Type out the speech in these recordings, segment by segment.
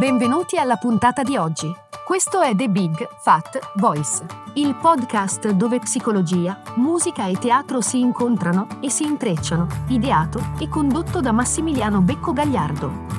Benvenuti alla puntata di oggi. Questo è The Big Fat Voice, il podcast dove psicologia, musica e teatro si incontrano e si intrecciano, ideato e condotto da Massimiliano Becco Gagliardo.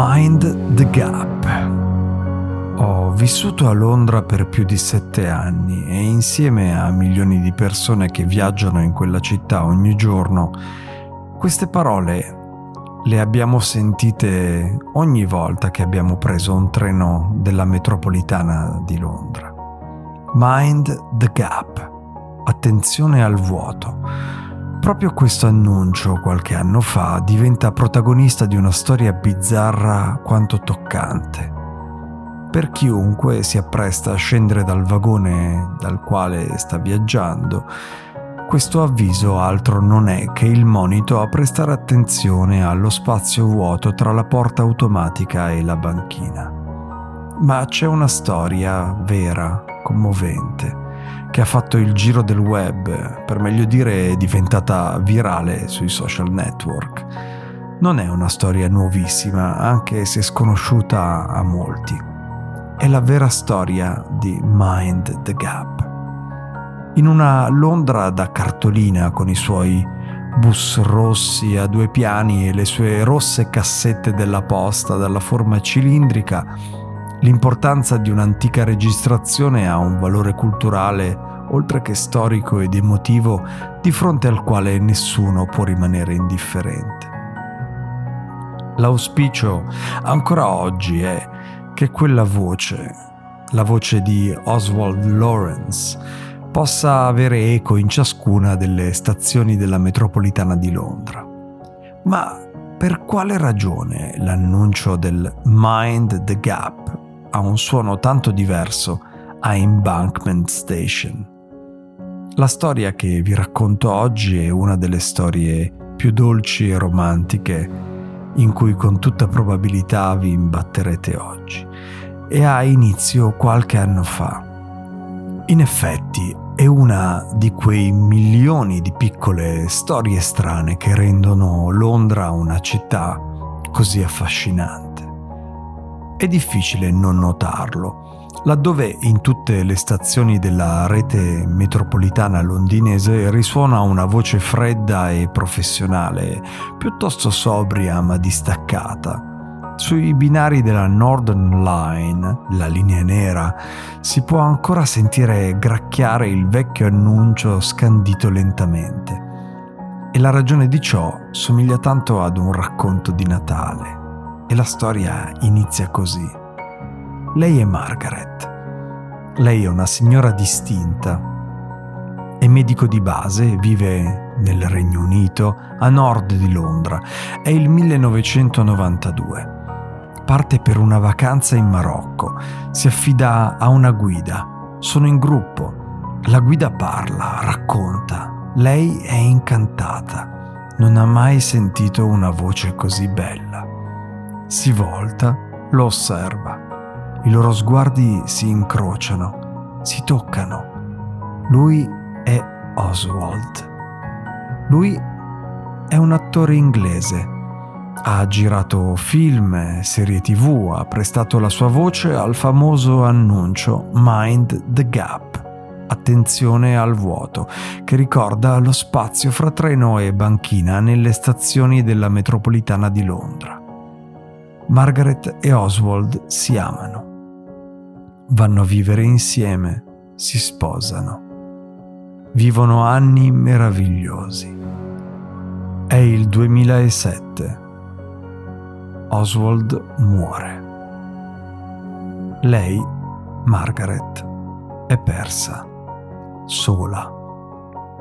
Mind the Gap. Ho vissuto a Londra per più di sette anni e insieme a milioni di persone che viaggiano in quella città ogni giorno, queste parole le abbiamo sentite ogni volta che abbiamo preso un treno della metropolitana di Londra. Mind the gap. Attenzione al vuoto. Proprio questo annuncio qualche anno fa diventa protagonista di una storia bizzarra quanto toccante. Per chiunque si appresta a scendere dal vagone dal quale sta viaggiando, questo avviso altro non è che il monito a prestare attenzione allo spazio vuoto tra la porta automatica e la banchina. Ma c'è una storia vera, commovente, che ha fatto il giro del web, per meglio dire è diventata virale sui social network. Non è una storia nuovissima, anche se sconosciuta a molti. È la vera storia di Mind the Gap in una Londra da cartolina con i suoi bus rossi a due piani e le sue rosse cassette della posta dalla forma cilindrica, l'importanza di un'antica registrazione ha un valore culturale oltre che storico ed emotivo di fronte al quale nessuno può rimanere indifferente. L'auspicio ancora oggi è che quella voce, la voce di Oswald Lawrence, possa avere eco in ciascuna delle stazioni della metropolitana di Londra. Ma per quale ragione l'annuncio del Mind the Gap ha un suono tanto diverso a Embankment Station? La storia che vi racconto oggi è una delle storie più dolci e romantiche in cui con tutta probabilità vi imbatterete oggi e ha inizio qualche anno fa in effetti è una di quei milioni di piccole storie strane che rendono Londra una città così affascinante. È difficile non notarlo, laddove in tutte le stazioni della rete metropolitana londinese risuona una voce fredda e professionale, piuttosto sobria ma distaccata sui binari della Northern Line, la linea nera, si può ancora sentire gracchiare il vecchio annuncio scandito lentamente. E la ragione di ciò somiglia tanto ad un racconto di Natale. E la storia inizia così. Lei è Margaret. Lei è una signora distinta. È medico di base, vive nel Regno Unito, a nord di Londra. È il 1992 parte per una vacanza in Marocco, si affida a una guida, sono in gruppo, la guida parla, racconta, lei è incantata, non ha mai sentito una voce così bella. Si volta, lo osserva, i loro sguardi si incrociano, si toccano. Lui è Oswald. Lui è un attore inglese ha girato film, serie tv, ha prestato la sua voce al famoso annuncio Mind the Gap, attenzione al vuoto, che ricorda lo spazio fra treno e banchina nelle stazioni della metropolitana di Londra. Margaret e Oswald si amano. Vanno a vivere insieme, si sposano. Vivono anni meravigliosi. È il 2007 Oswald muore. Lei, Margaret, è persa, sola,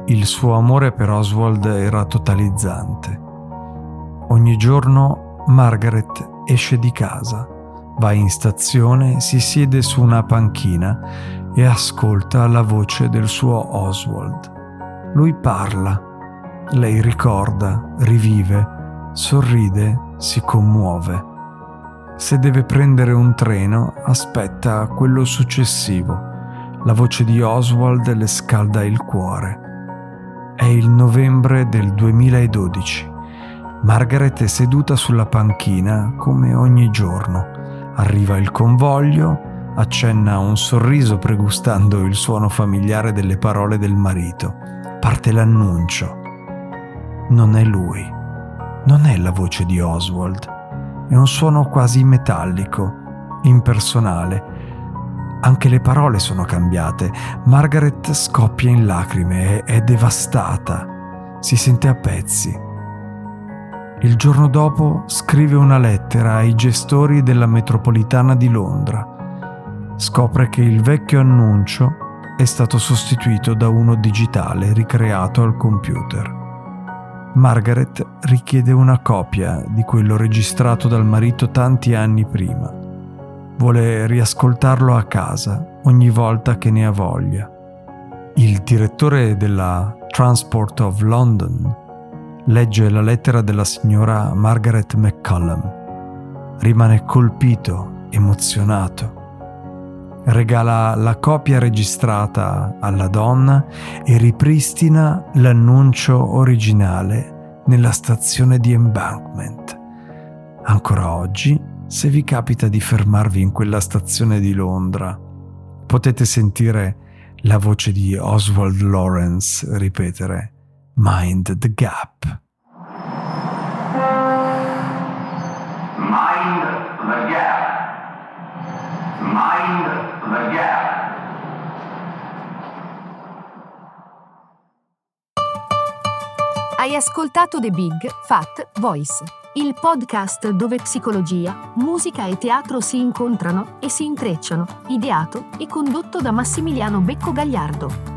Il suo amore per Oswald era totalizzante. Ogni giorno Margaret esce di casa, va in stazione, si siede su una panchina e ascolta la voce del suo Oswald. Lui parla, lei ricorda, rivive, sorride, si commuove. Se deve prendere un treno, aspetta quello successivo. La voce di Oswald le scalda il cuore. È il novembre del 2012. Margaret è seduta sulla panchina come ogni giorno. Arriva il convoglio, accenna un sorriso pregustando il suono familiare delle parole del marito. Parte l'annuncio. Non è lui. Non è la voce di Oswald. È un suono quasi metallico, impersonale, anche le parole sono cambiate. Margaret scoppia in lacrime, è, è devastata, si sente a pezzi. Il giorno dopo scrive una lettera ai gestori della metropolitana di Londra. Scopre che il vecchio annuncio è stato sostituito da uno digitale ricreato al computer. Margaret richiede una copia di quello registrato dal marito tanti anni prima vuole riascoltarlo a casa ogni volta che ne ha voglia. Il direttore della Transport of London legge la lettera della signora Margaret McCollum. Rimane colpito, emozionato. Regala la copia registrata alla donna e ripristina l'annuncio originale nella stazione di Embankment. Ancora oggi se vi capita di fermarvi in quella stazione di Londra, potete sentire la voce di Oswald Lawrence ripetere Mind the Gap. Mind the Gap. Mind the Gap. Hai ascoltato The Big Fat Voice il podcast dove psicologia, musica e teatro si incontrano e si intrecciano, ideato e condotto da Massimiliano Becco Gagliardo.